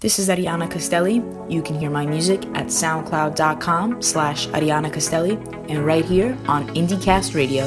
This is Ariana Castelli. You can hear my music at soundcloud.com slash Ariana Castelli and right here on IndieCast Radio.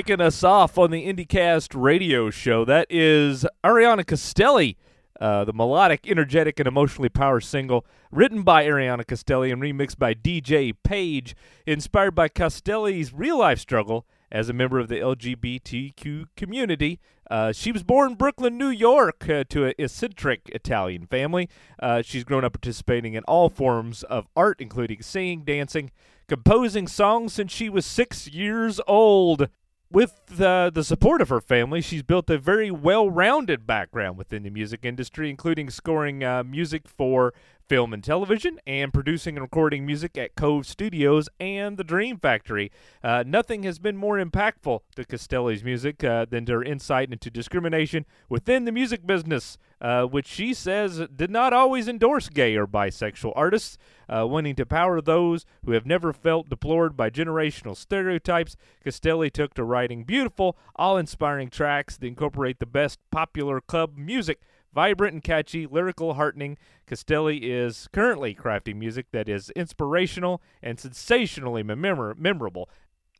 Kicking us off on the IndieCast radio show. That is Ariana Castelli, uh, the melodic, energetic, and emotionally power single written by Ariana Castelli and remixed by DJ Page, inspired by Castelli's real life struggle as a member of the LGBTQ community. Uh, she was born in Brooklyn, New York, uh, to an eccentric Italian family. Uh, she's grown up participating in all forms of art, including singing, dancing, composing songs since she was six years old with the, the support of her family, she's built a very well rounded background within the music industry, including scoring uh, music for film and television, and producing and recording music at Cove Studios and the Dream Factory. Uh, nothing has been more impactful to Castelli's music uh, than her insight into discrimination within the music business, uh, which she says did not always endorse gay or bisexual artists. Uh, wanting to power those who have never felt deplored by generational stereotypes, Castelli took to writing beautiful, all inspiring tracks that incorporate the best popular club music Vibrant and catchy, lyrical, heartening, Castelli is currently crafting music that is inspirational and sensationally memor- memorable.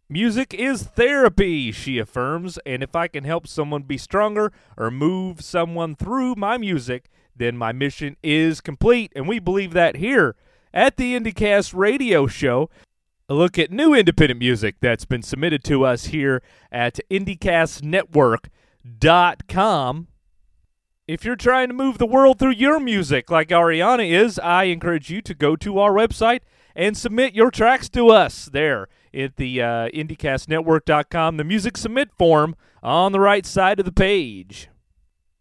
Music is therapy, she affirms, and if I can help someone be stronger or move someone through my music, then my mission is complete. And we believe that here at the IndieCast radio show. A look at new independent music that's been submitted to us here at IndieCast Network arianacastelli.com. If you're trying to move the world through your music like Ariana is, I encourage you to go to our website and submit your tracks to us there at the uh, IndieCastNetwork.com, the music submit form on the right side of the page.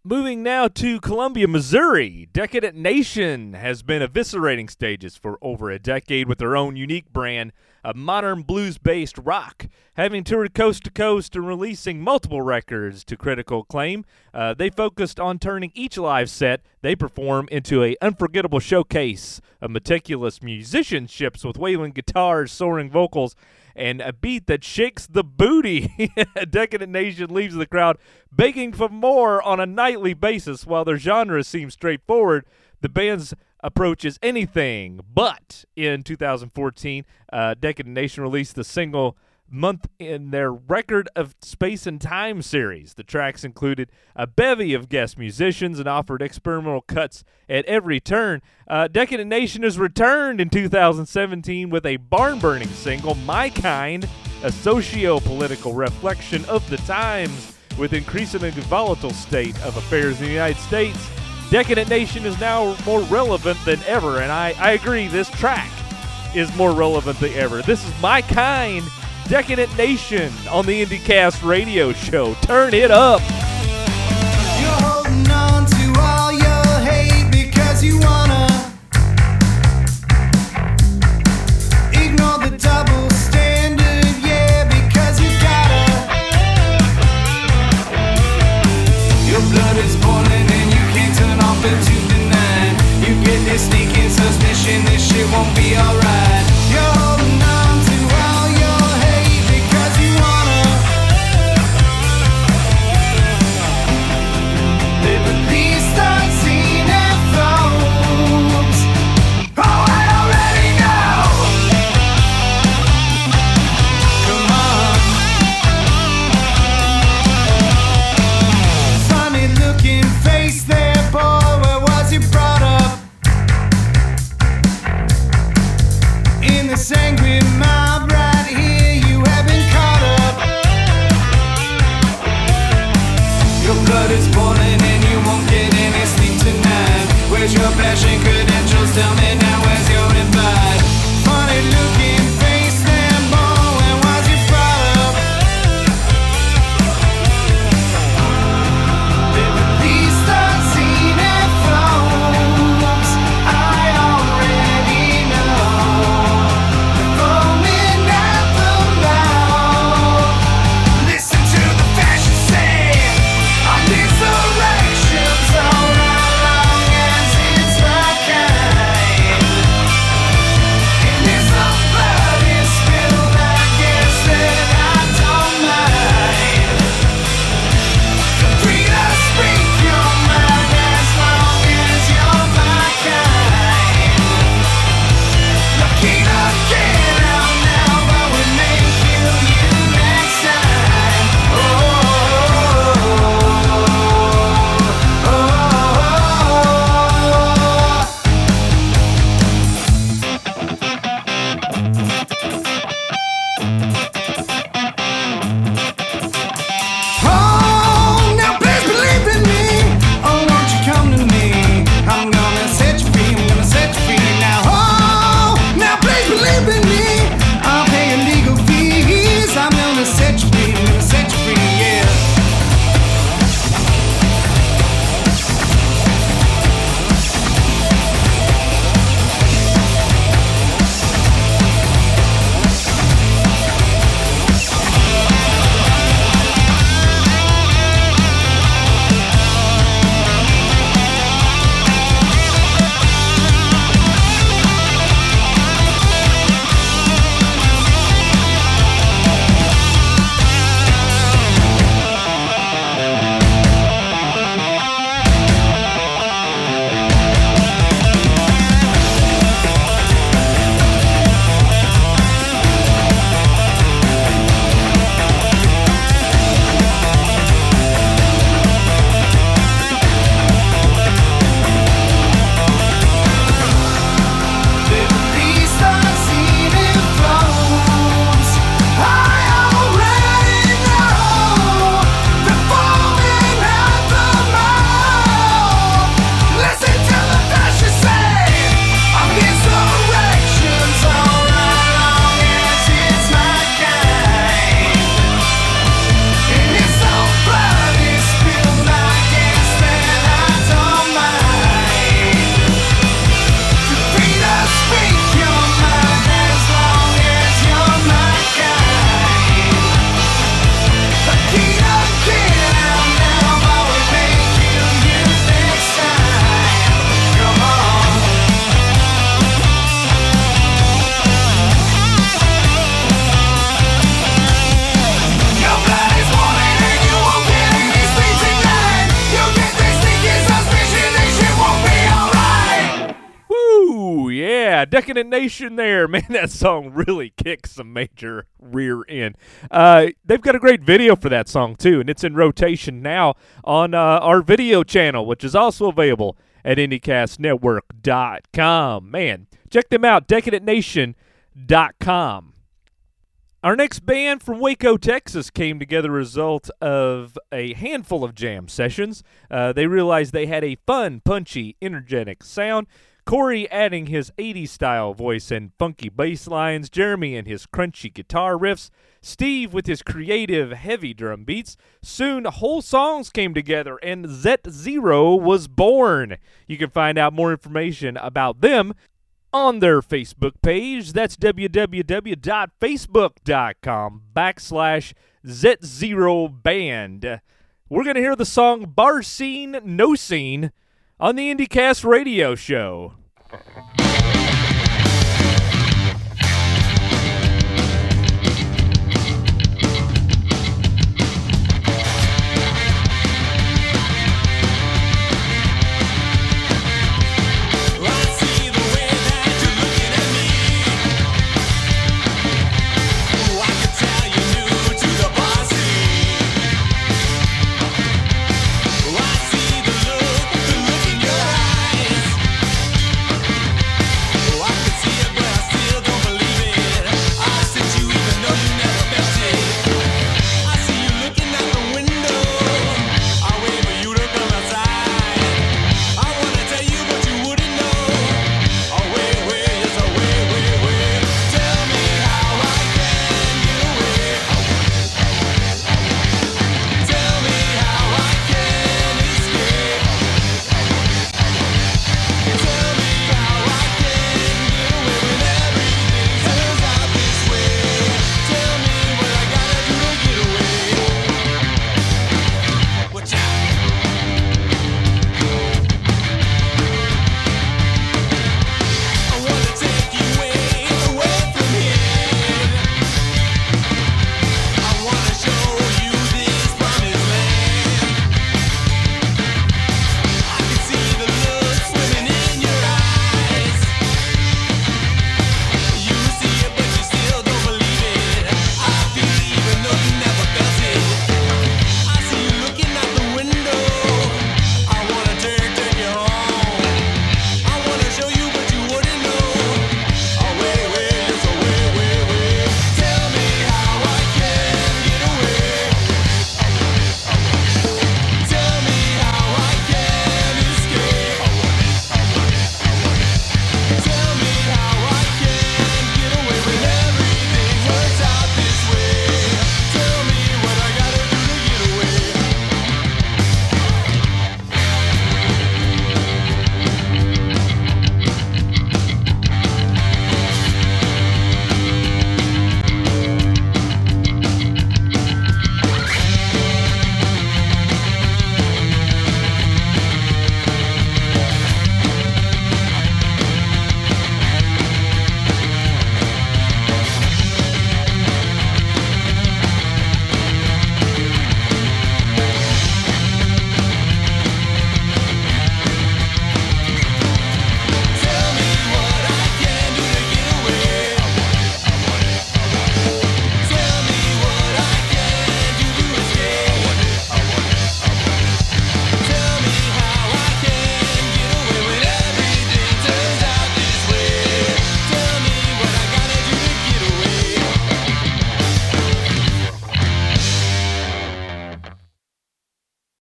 Moving now to Columbia, Missouri, Decadent Nation has been eviscerating stages for over a decade with their own unique brand of modern blues based rock. Having toured coast to coast and releasing multiple records to critical acclaim, uh, they focused on turning each live set they perform into an unforgettable showcase of meticulous musicianships with wailing guitars, soaring vocals, and a beat that shakes the booty. a Decadent Nation leaves the crowd begging for more on a nightly basis. While their genre seems straightforward, the band's approach is anything but. In 2014, uh, Decadent Nation released the single month in their Record of Space and Time series. The tracks included a bevy of guest musicians and offered experimental cuts at every turn. Uh, Decadent Nation has returned in 2017 with a barn burning single, My Kind, a socio political reflection of the times with increasingly volatile state of affairs in the United States. Decadent Nation is now more relevant than ever, and I, I agree, this track is more relevant than ever. This is My Kind Decadent Nation on the IndieCast radio show. Turn it up. This shit won't be alright. Blood is boiling and you won't get any sleep tonight. Where's your passion Nation there. Man, that song really kicks some major rear end. Uh, they've got a great video for that song, too, and it's in rotation now on uh, our video channel, which is also available at IndieCastNetwork.com. Man, check them out, DecadentNation.com. Our next band from Waco, Texas came together as a result of a handful of jam sessions. Uh, they realized they had a fun, punchy, energetic sound. Corey adding his 80s style voice and funky bass lines, Jeremy and his crunchy guitar riffs, Steve with his creative heavy drum beats. Soon, whole songs came together and Zet Zero was born. You can find out more information about them on their Facebook page. That's www.facebook.com backslash Z0 Band. We're going to hear the song Bar Scene, No Scene on the IndieCast radio show.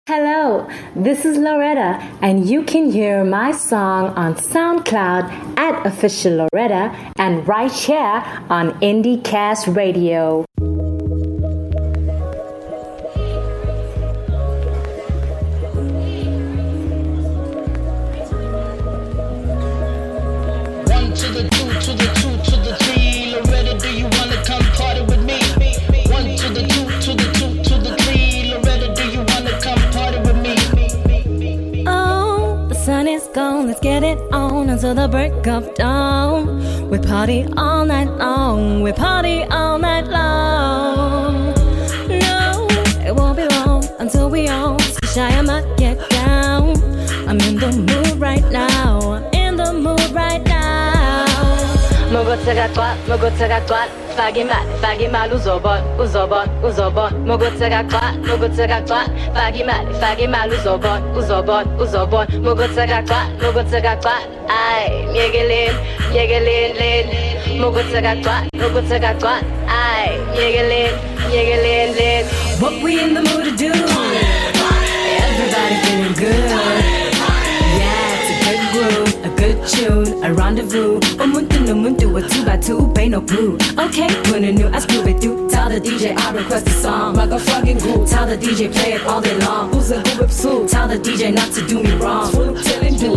Hello, this is Lorreta, and you can hear my song on SoundCloud at Official Lorreta and right here on IndieCast Radio. Let's get it on until the break of dawn. We party all night long, we party all night long. No, it won't be long until we all shy and not get down. I'm in the mood right now. Mogotsega twat Fagi male, fagi mal uzobon, uzobon, uzobon Mogotsega twat, mogotsega twat Fagi male, fagi mal uzobon, uzobon, uzobon Mogotsega twat, mogotsega twat Ay, miegelin, miegelin, lin mogotsega twat Ay, miegelin, miegelin, lin What we in the mood to do? Everybody feeling good. A good tune, a rendezvous. Umuntu no muntu, a two by two, pay no poo. Okay, when a new, I screw it through. Tell the DJ I request a song. Like a fucking groove. Tell the DJ play it all day long. Who's a good psu? Tell the DJ not to do me wrong. telling du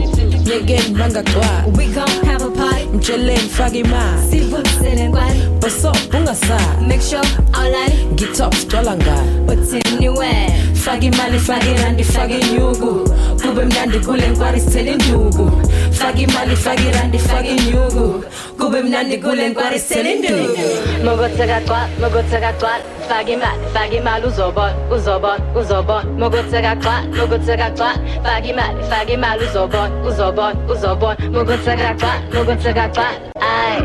Nyegen manga twa We gon' have a party. Mchelen fagi ma See who's sitting quiet. Baso bunga sa Make sure all night. Gitop stolanga What's anywhere? Fagi mali fagi randi fagi nyugu. Kube mnandi kule nkwari steli ndugu. Fagi mali fagi randi fagi nyugu. Kube mnandi kule nkwari steli ndugu. Mogotsega twat, mogotsega twat Fagi male, fagi mal uzobon, uzobon, uzobon Mogotsega twat, mogotsega twat Fagi male, fagi mal uzobon, uzobon, uzobon Mogotsega twat, mogotsega twat Ay,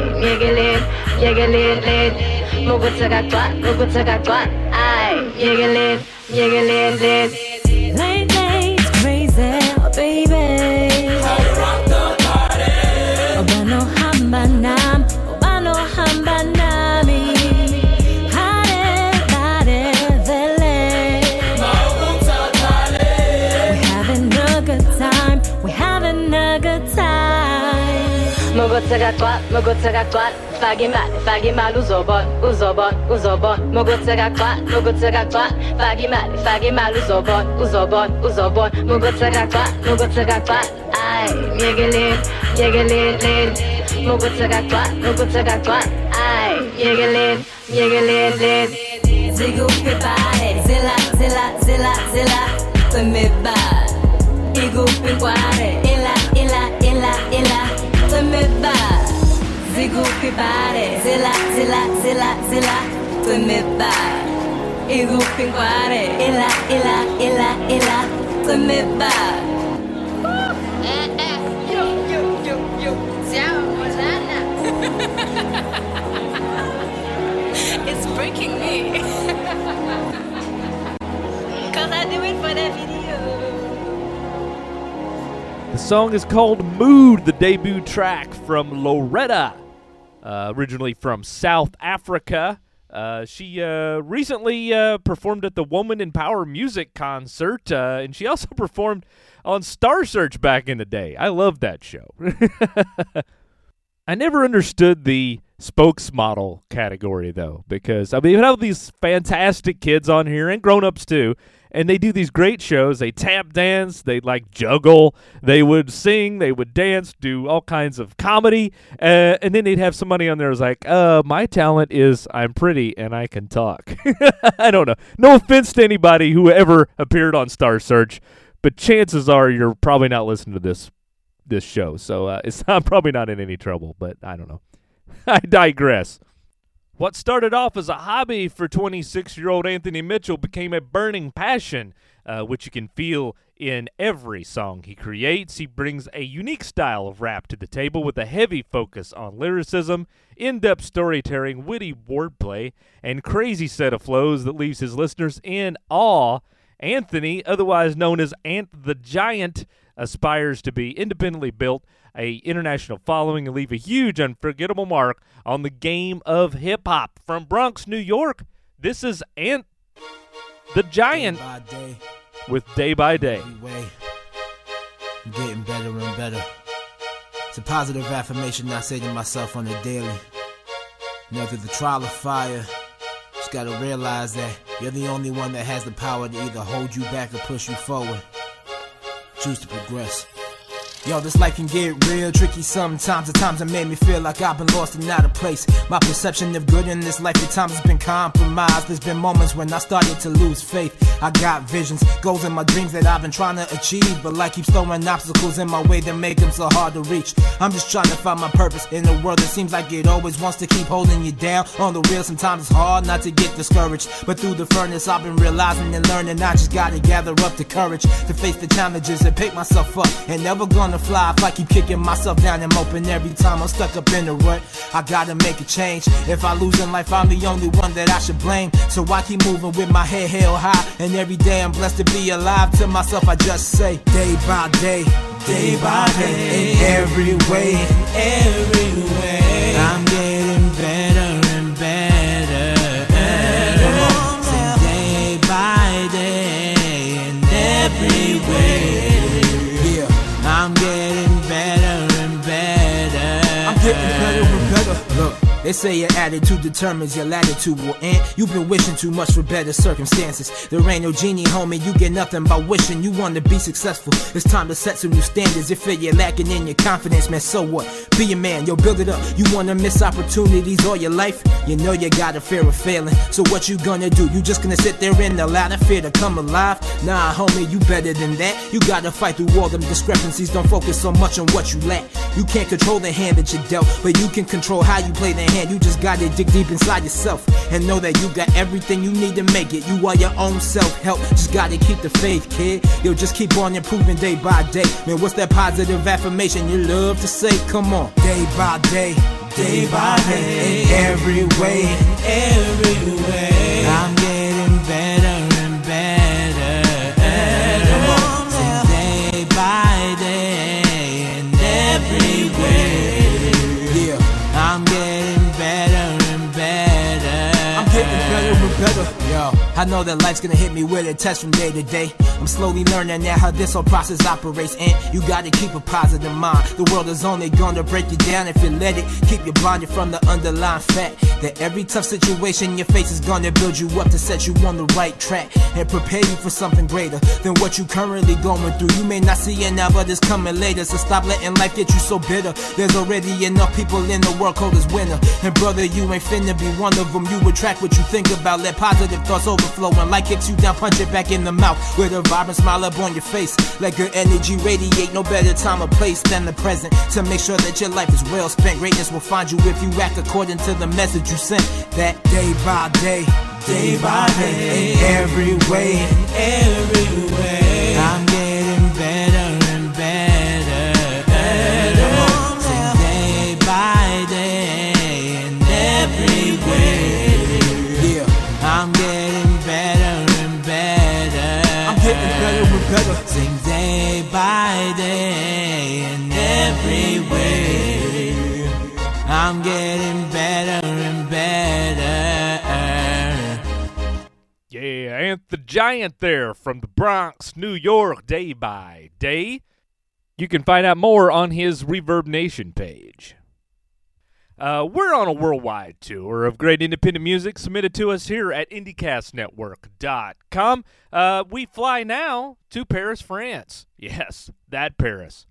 Mogotsega twat, mogotsega twat Ay, miegelin, miegelin, lin Mogotsega twat, mogotsega twat Fagi male, fagi mal uzobon, uzobon, uzobon Mogotsega twat, mogotsega twat Fagi male, fagi mal uzobon, uzobon, uzobon Mogotsega twat, mogotsega twat Ay, miegelin, miegelin, lin Mogotsega twat, mogotsega twat Ay, miegelin, miegelin, lin Zigu pipare, zilla, zilla, zilla, zilla, tumeba. Igu zilla, zilla, zilla, zilla, tumeba. Igu pinkware, ila, ila, ila, ila, tumeba. It's breaking me. Cause I do it for that video. Song is called Mood, the debut track from Lorreta, uh, originally from South Africa. Uh, she uh, recently uh, performed at the Woman in Power music concert, uh, and she also performed on Star Search back in the day. I love that show. I never understood the spokesmodel category though, because I mean, you have these fantastic kids on here and grown-ups too, and they do these great shows. They tap dance, they like juggle, they would sing, they would dance, do all kinds of comedy, uh, and then they'd have somebody on there who's like, "Uh, my talent is I'm pretty and I can talk." I don't know. No offense to anybody who ever appeared on Star Search, but chances are you're probably not listening to this this show, so uh, it's I'm probably not in any trouble. But I don't know. I digress. What started off as a hobby for 26 year old Anthony Mitchell became a burning passion, uh, which you can feel in every song he creates. He brings a unique style of rap to the table with a heavy focus on lyricism, in depth storytelling, witty wordplay, and crazy set of flows that leaves his listeners in awe. Anthony, otherwise known as Ant Tha Giant, aspires to be independently built, a international following, and leave a huge, unforgettable mark on the game of hip hop. From Bronx, New York, this is Ant Tha Giant By day, with Day by Day. way, I'm getting better and better. It's a positive affirmation I say to myself on a daily. You know, through the trial of fire, just gotta realize that you're the only one that has the power to either hold you back or push you forward. Choose to progress. Yo, this life can get real tricky sometimes. At times it made me feel like I've been lost and out of place. My perception of good in this life at times has been compromised. There's been moments when I started to lose faith. I got visions, goals, and my dreams that I've been trying to achieve. But life keeps throwing obstacles in my way that make them so hard to reach. I'm just trying to find my purpose in a world that seems like it always wants to keep holding you down. On the real, sometimes it's hard not to get discouraged. But through the furnace, I've been realizing and learning I just gotta gather up the courage to face the challenges and pick myself up. And never gonna to fly if I keep kicking myself down and moping every time I'm stuck up in the rut. I gotta make a change. If I lose in life, I'm the only one that I should blame. So I keep moving with my head held high. And every day I'm blessed to be alive. To myself, I just say, day by day, day by day, in every way, every way. I'm getting better They say your attitude determines your latitude will end. You've been wishing too much for better circumstances. There ain't no genie, homie. You get nothing by wishing. You want to be successful. It's time to set some new standards. If you're lacking in your confidence, man, so what? Be a man, yo, build it up. You wanna miss opportunities all your life? You know you got a fear of failing. So what you gonna do? You just gonna sit there in the ladder, fear to come alive? Nah, homie, you better than that. You gotta fight through all them discrepancies. Don't focus so much on what you lack. You can't control the hand that you're dealt, but you can control how you play the You just gotta dig deep inside yourself and know that you got everything you need to make it. You are your own self help. Just gotta keep the faith, kid. Yo, just keep on improving day by day. Man, what's that positive affirmation you love to say? Come on, day by day, day by day, every way, every way. I'm getting I know that life's gonna hit me with a test from day to day. I'm slowly learning now how this whole process operates, and you gotta keep a positive mind. The world is only gonna break you down if you let it. Keep you blinded from the underlying fact that every tough situation you face is gonna build you up to set you on the right track and prepare you for something greater than what you're currently going through. You may not see it now, but it's coming later. So stop letting life get you so bitter. There's already enough people in the world cold as winter. And brother, you ain't finna be one of them. You attract what you think about. Let positive thoughts overflow. When life kicks you down, punch it back in the mouth with a vibrant smile up on your face. Let good energy radiate. No better time or place than the present to make sure that your life is well spent. Greatness will find you if you act according to the message you sent. That day by day, day by day, in every way, in every way. I'm getting Giant there from the Bronx, New York, day by day. You can find out more on his ReverbNation page. Uh, we're on a worldwide tour of great independent music submitted to us here at IndieCastNetwork.com. Uh, we fly now to Paris, France. Yes, that Paris.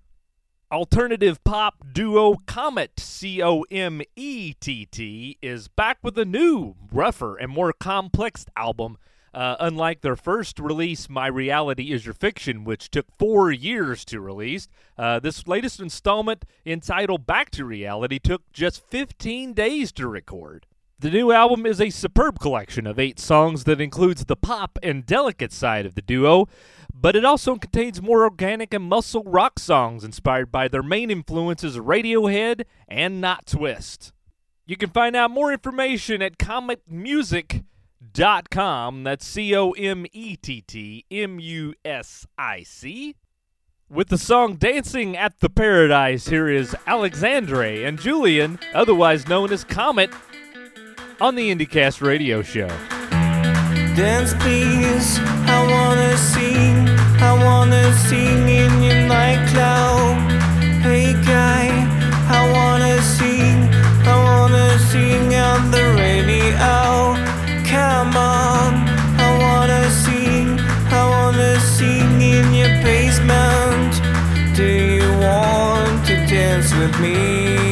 Alternative pop duo Comett, C O M E T T, is back with a new, rougher, and more complex album. Uh, unlike their first release, My Reality Is Your Fiction, which took four years to release, uh, this latest installment, entitled Back to Reality, took just 15 days to record. The new album is a superb collection of eight songs that includes the pop and delicate side of the duo, but it also contains more organic and muscle rock songs inspired by their main influences Radiohead and Notwist. You can find out more information at comettmusic.com. That's C O M E T T M U S I C. With the song Dancing at the Paradise, here is Alexandre and Julian, otherwise known as Comett, on the IndieCast radio show. Dance please, I wanna sing, I wanna sing in your nightclub. Hey guy, I wanna sing, I wanna sing on the radio. In your basement. Do you want to dance with me?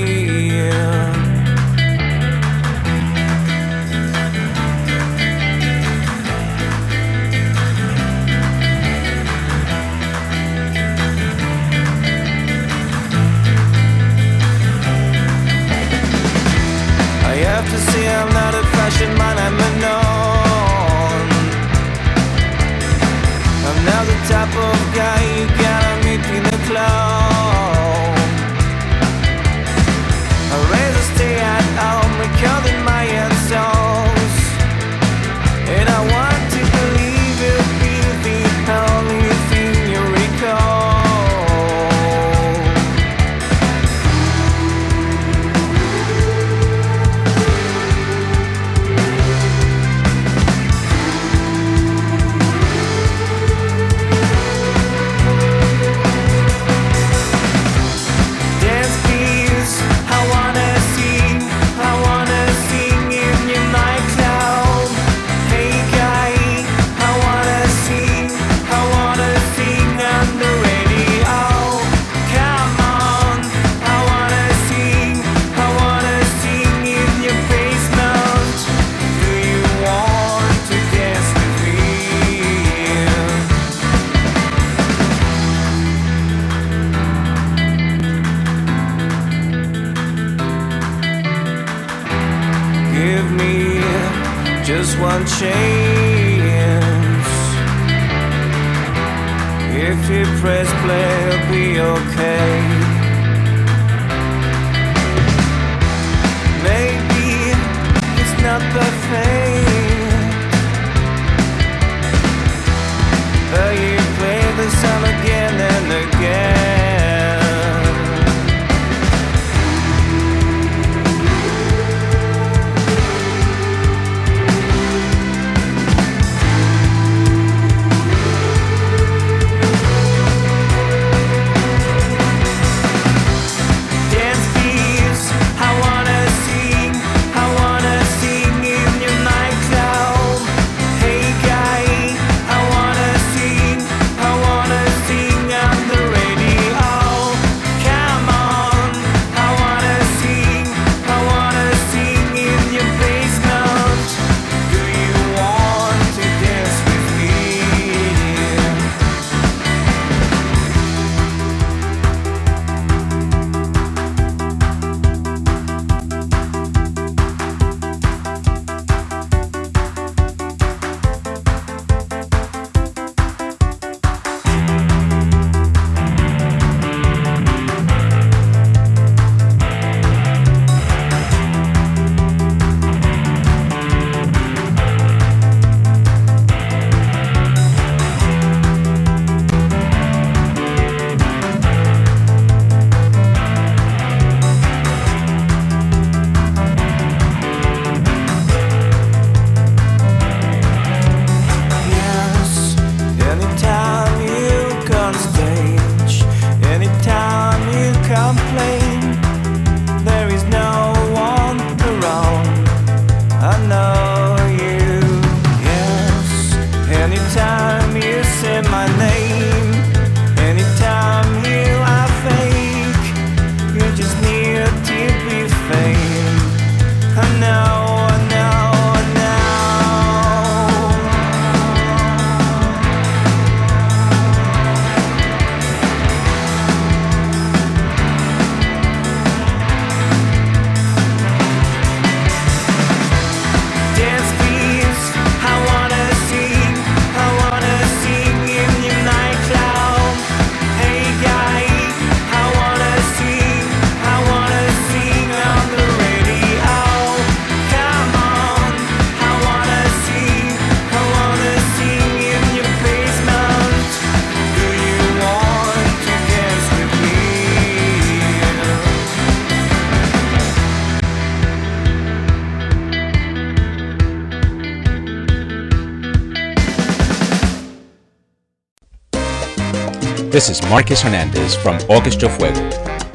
This is Marcus Hernandez from Orchestra Fuego.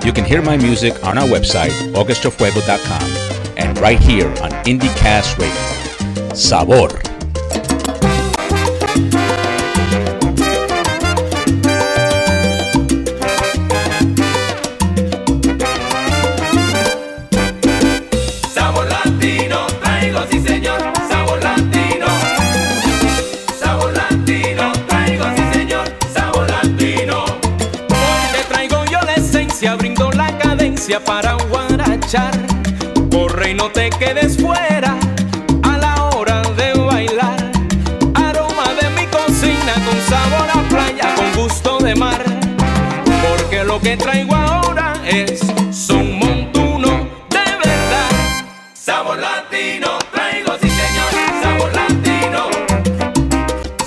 You can hear my music on our website, orchestrafuego.com, and right here on IndieCast Radio. Sabor. que traigo ahora es son montuno de verdad. Sabor latino traigo, sí señor, sabor latino.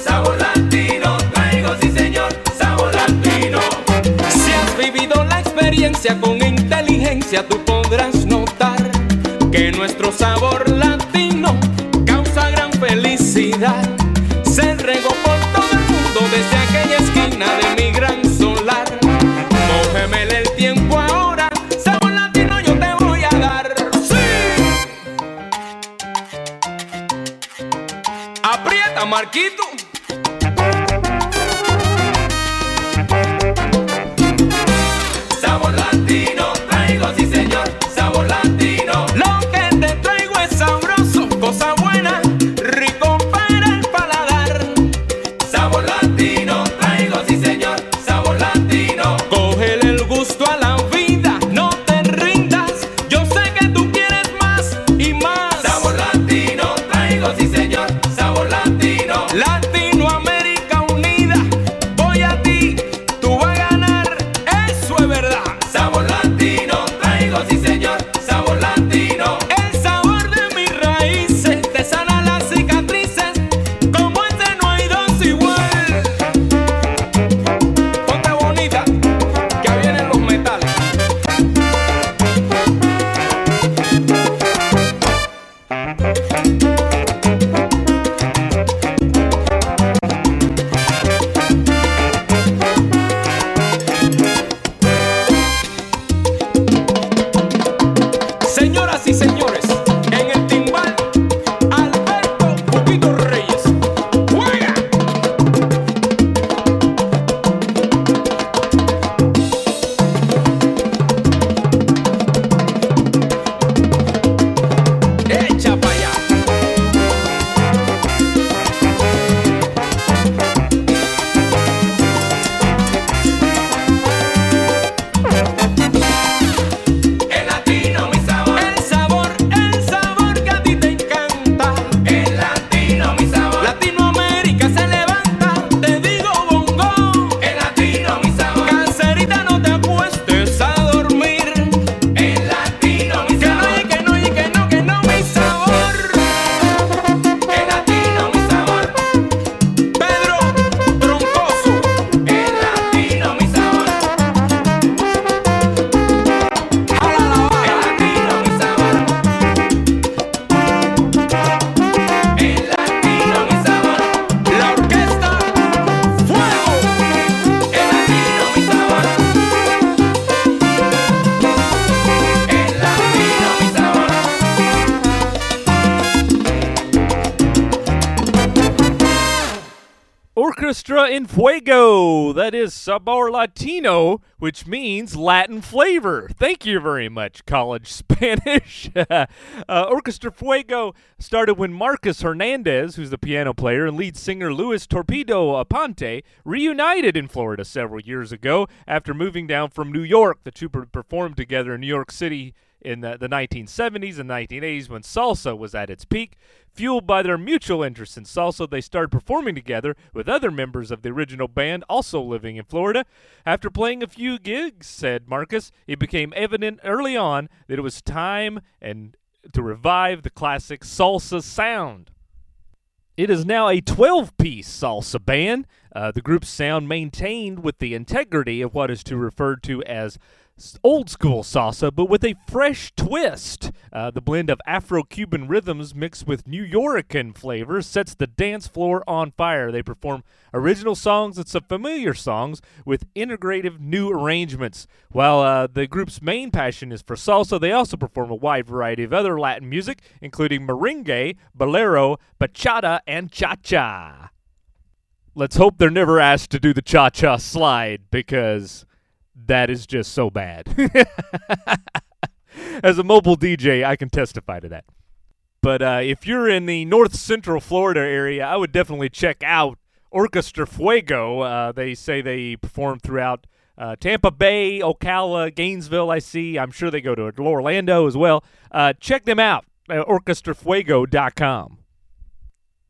Sabor latino traigo, sí señor, sabor latino. Si has vivido la experiencia con inteligencia, tú podrás notar que nuestro sabor Orchestra en Fuego. That is Sabor Latino, which means Latin flavor. Thank you very much, college Spanish. uh, Orchestra Fuego started when Marcus Hernandez, who's the piano player, and lead singer Luis Torpedo Aponte reunited in Florida several years ago after moving down from New York. The two performed together in New York City in the, the 1970s and 1980s when salsa was at its peak. Fueled by their mutual interest in salsa, they started performing together with other members of the original band also living in Florida. After playing a few gigs, said Marcus, it became evident early on that it was time and to revive the classic salsa sound. It is now a 12 piece salsa band. Uh, the group's sound maintained with the integrity of what is to referred to as old school salsa, but with a fresh twist. Uh, the blend of Afro Cuban rhythms mixed with Nuyorican flavors sets the dance floor on fire. They perform original songs and some familiar songs with integrative new arrangements. While uh, the group's main passion is for salsa, they also perform a wide variety of other Latin music, including merengue, bolero, bachata, and cha cha. Let's hope they're never asked to do the cha cha slide because that is just so bad. As a mobile DJ, I can testify to that. But uh, if you're in the north central Florida area, I would definitely check out Orchestra Fuego. Uh, they say they perform throughout uh, Tampa Bay, Ocala, Gainesville. I see. I'm sure they go to Orlando as well. Uh, check them out at orchestrafuego.com.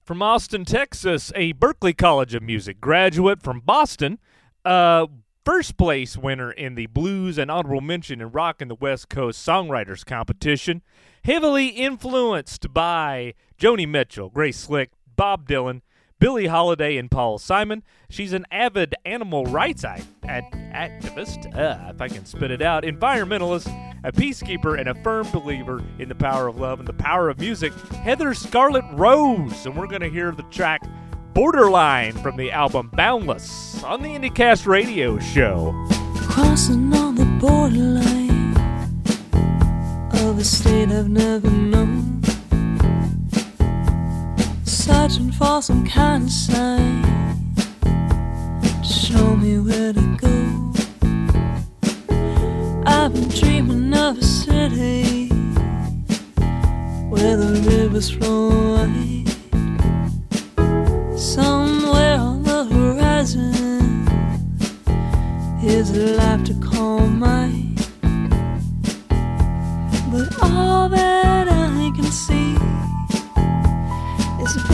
From Austin, Texas, a Berklee College of Music graduate from Boston, uh, first place winner in the blues and honorable mention in rock in the West Coast Songwriters Competition, heavily influenced by Joni Mitchell, Grace Slick, Bob Dylan, Billie Holiday, and Paul Simon. She's an avid animal rights act- act- activist, uh, if I can spit it out, environmentalist, a peacekeeper, and a firm believer in the power of love and the power of music. Heather Scarlett Rose, and we're going to hear the track Borderline from the album Boundless on the IndieCast radio show. Crossing on the borderline of a state I've never known. Searching for some kind of sign to show me where to go. I've been dreaming of a city where the rivers flow wide. Somewhere on the horizon is a life to call mine. But all that I can see is a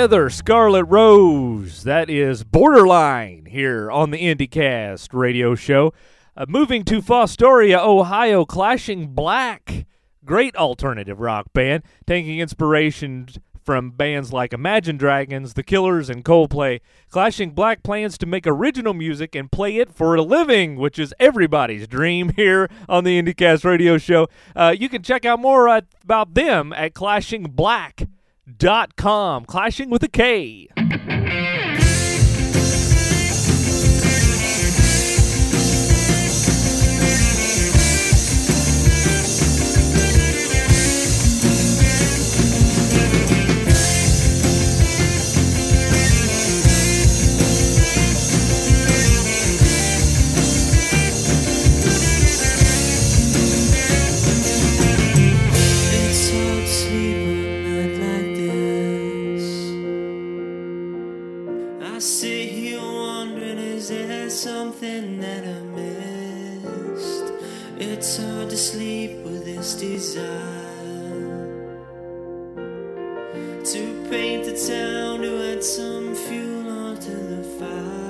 Heather Scarlett Rose. That is Borderline here on the IndieCast radio show. Uh, moving to Fostoria, Ohio, Klashing Black. Great alternative rock band, taking inspiration from bands like Imagine Dragons, The Killers, and Coldplay. Klashing Black plans to make original music and play it for a living, which is everybody's dream here on the IndieCast radio show. Uh, you can check out more about them at klashingblack.com. Klashing with a K. something that I missed? It's hard to sleep with this desire to paint the town to add some fuel onto the fire.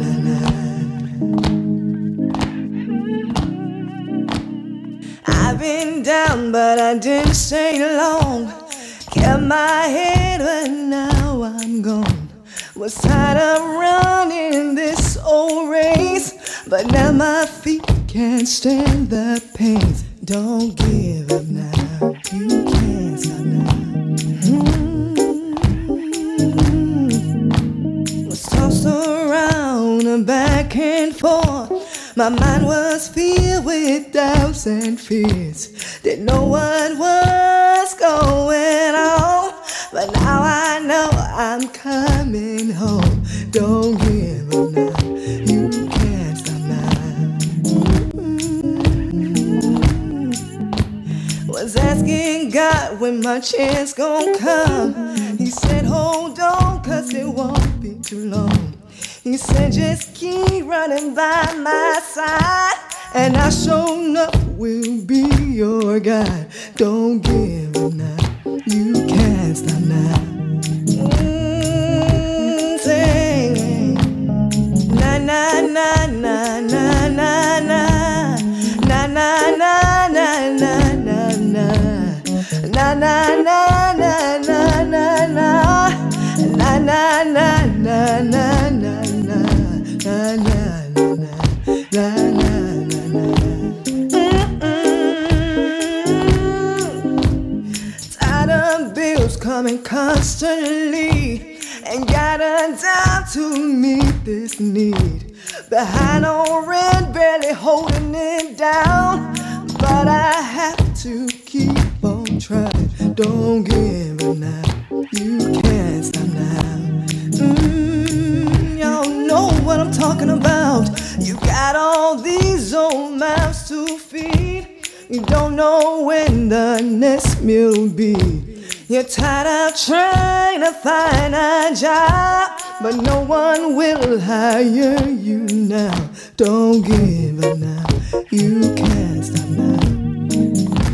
been down but I didn't stay long. Kept my head but now I'm gone. Was tired of running this old race But now my feet can't stand the pain. Don't give up now, you can't stop now. Mm. Was tossed around and back and forth my mind was filled with doubts and fears. Didn't know what was going on, but now I know I'm coming home. Don't give up now, you can't stop now. Was asking God when my chance gon' come. He said, Hold on, cause it won't be too long. He said, just keep running by my side, and I sure enough will be your guide. Don't give up now, you can't stop now. Mm, na na na na na na na na na na na na na na na na na this need. Behind on rent, barely holding it down, but I have to keep on trying. Don't give up now, you can't stop now. Mm, y'all know what I'm talking about. You got all these old mouths to feed. You don't know when the next meal will be. You're tired of trying to find a job, but no one will hire you now. Don't give up now. You can't stop now.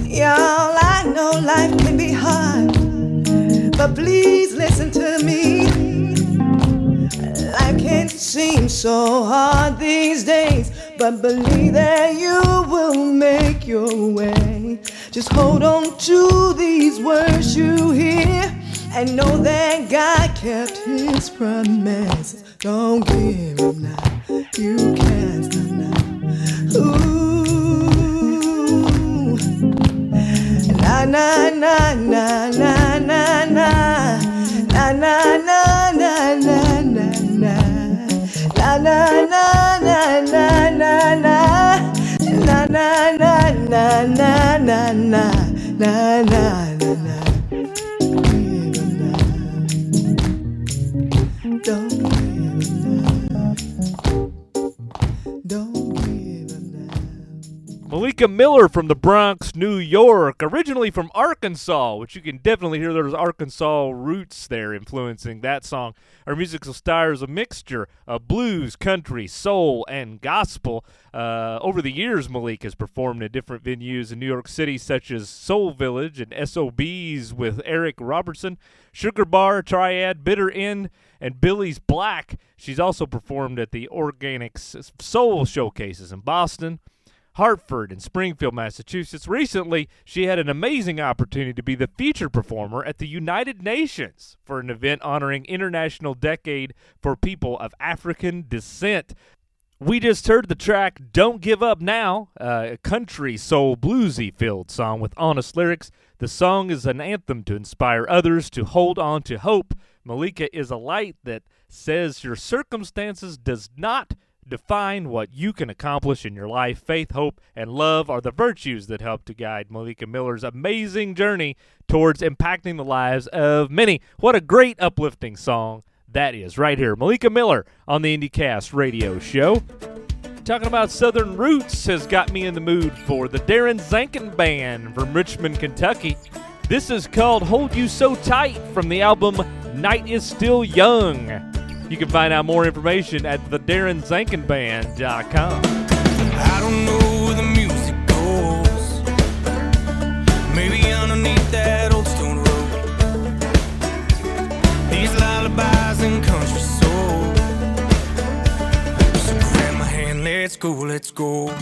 Y'all, I know life can be hard, but please listen to me. Life can seem so hard these days, but believe that you will make your way. Just hold on to these words you hear and know that God kept his promise. Don't give up now, you can't now. Ooh, na na na na na na na na na na na na na na na na na na na na na na na na na na na. Don't Melika Miller from the Bronx, New York, originally from Arkansas, which you can definitely hear there's Arkansas roots there influencing that song. Her musical style is a mixture of blues, country, soul, and gospel. Uh, over the years, Melika has performed in different venues in New York City, such as Soul Village and SOBs with Eric Robertson, Sugar Bar, Triad, Bitter End, and Billie's Black. She's also performed at the Organic Soul Showcases in Boston. Hartford and Springfield, Massachusetts. Recently, she had an amazing opportunity to be the featured performer at the United Nations for an event honoring International Decade for People of African Descent. We just heard the track Don't Give Up Now, a country soul bluesy filled song with honest lyrics. The song is an anthem to inspire others to hold on to hope. Melika is a light that says your circumstances does not Define what you can accomplish in your life. Faith, hope, and love are the virtues that help to guide Melika Miller's amazing journey towards impacting the lives of many. What a great uplifting song that is right here. Melika Miller on the IndieCast radio show. Talking about Southern Roots has got me in the mood for the Darren Zancan Band from Richmond, Kentucky. This is called Hold You So Tight from the album Night Is Still Young. You can find out more information at thedarrenzancanband.com. I don't know where the music goes. Maybe underneath that old stone road. These lullabies and country soul. So grab my hand, let's go, let's go.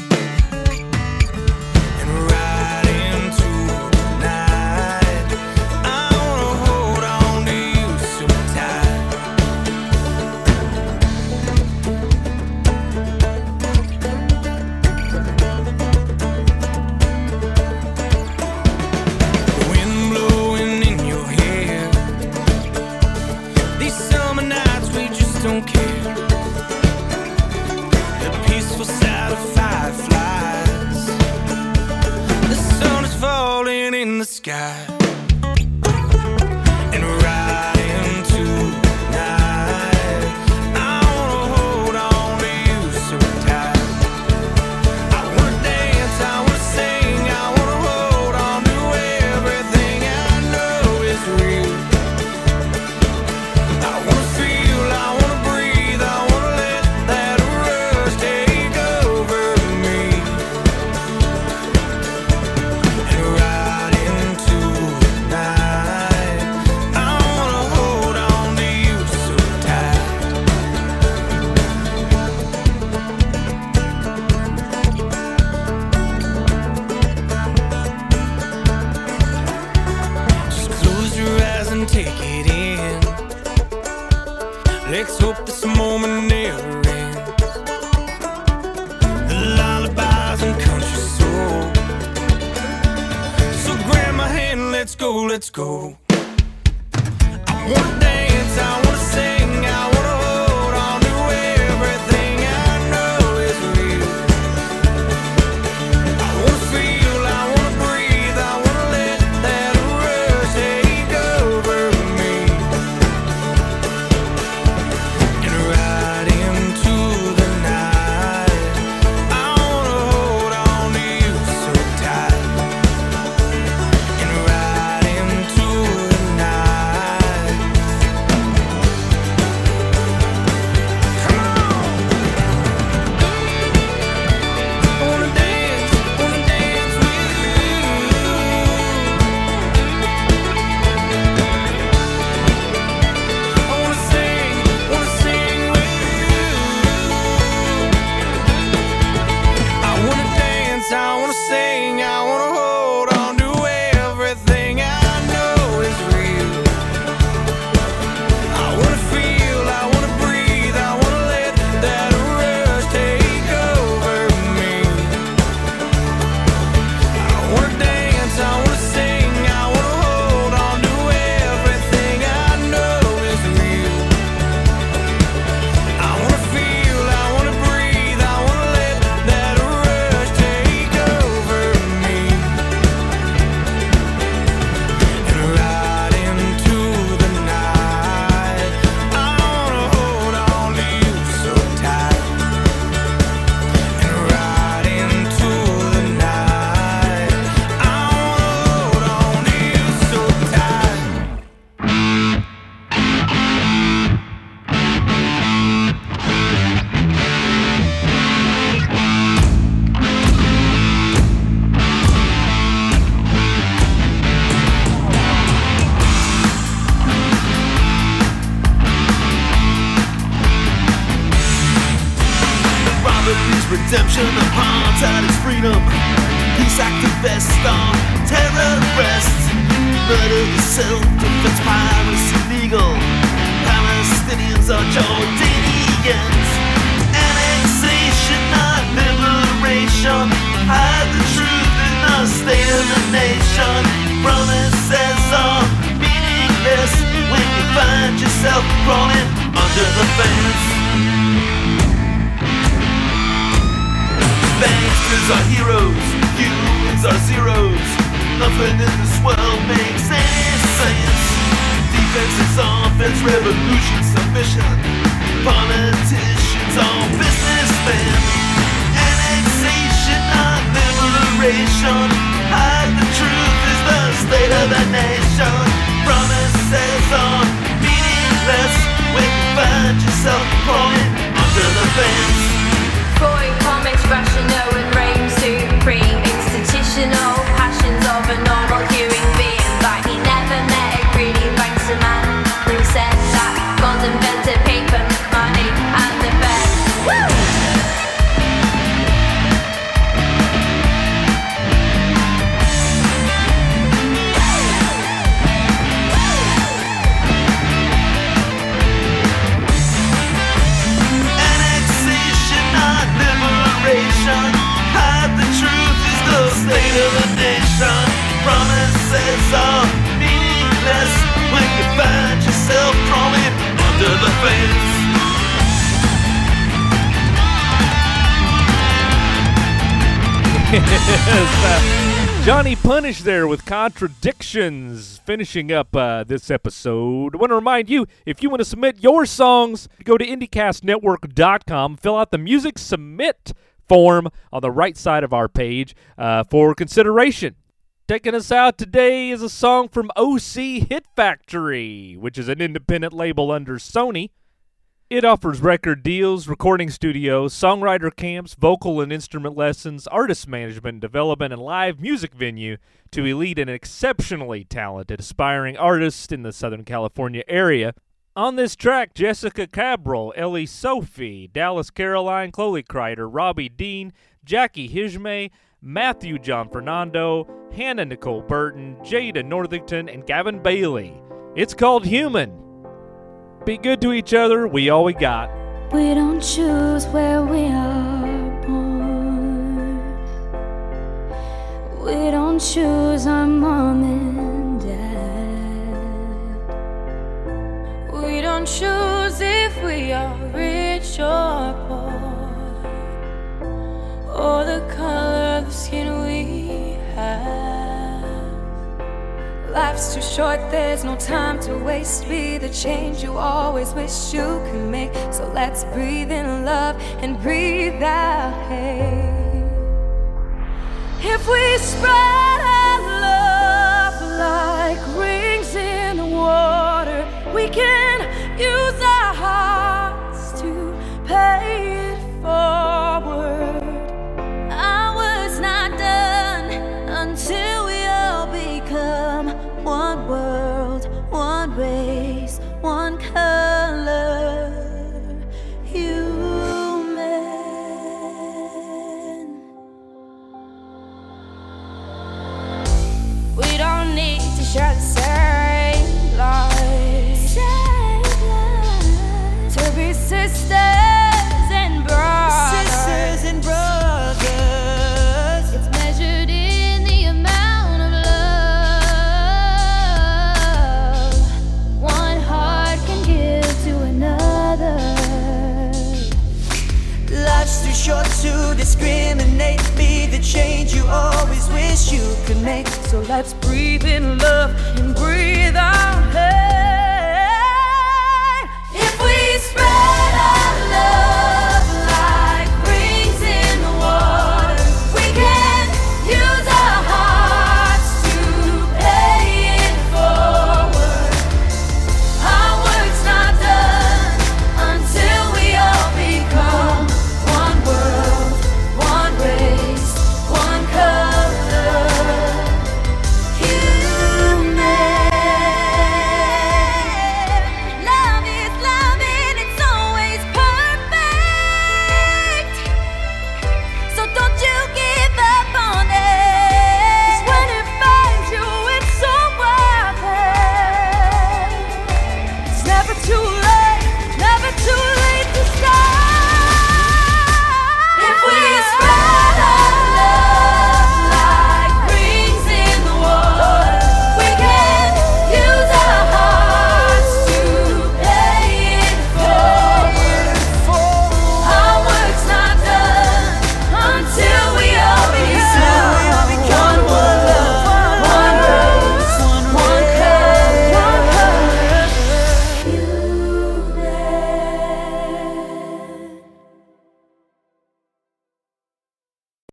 Humans are heroes, humans are zeros. Nothing in this world makes any sense. Defense is offense, revolution, submission. Politicians are businessmen. Annexation, not liberation. Hide the truth is the state of the nation. Promises are meaningless when you find yourself falling under the fence. Boy, comics, rational and Institutional passions are meaningless when you find yourself crawling under the fence. Johnny Punish there with contradictions. Finishing up uh, this episode. I want to remind you if you want to submit your songs, go to IndieCastNetwork.com, fill out the music submit form on the right side of our page uh, for consideration. Taking us out today is a song from OC Hit Factory, which is an independent label under Sony. It offers record deals, recording studios, songwriter camps, vocal and instrument lessons, artist management, development, and live music venue to elite and exceptionally talented aspiring artists in the Southern California area. On this track, Jessica Cabral, Ellie Sophie, Dallas Caroline, Chloe Kreider, Robbie Dean, Jackie Hijme, Matthew John Fernando, Hannah Nicole Burton, Jada Northington, and Gavin Bailey. It's called Human. Be good to each other. We all we got. We don't choose where we are born. We don't choose our mom and dad. We don't choose if we are rich or poor, or the color of the skin we have. Life's too short, there's no time to waste. Be the change you always wish you could make. So let's breathe in love and breathe out hate. If we spread our love like rings in the water, we can use our hearts to pay it forward. Need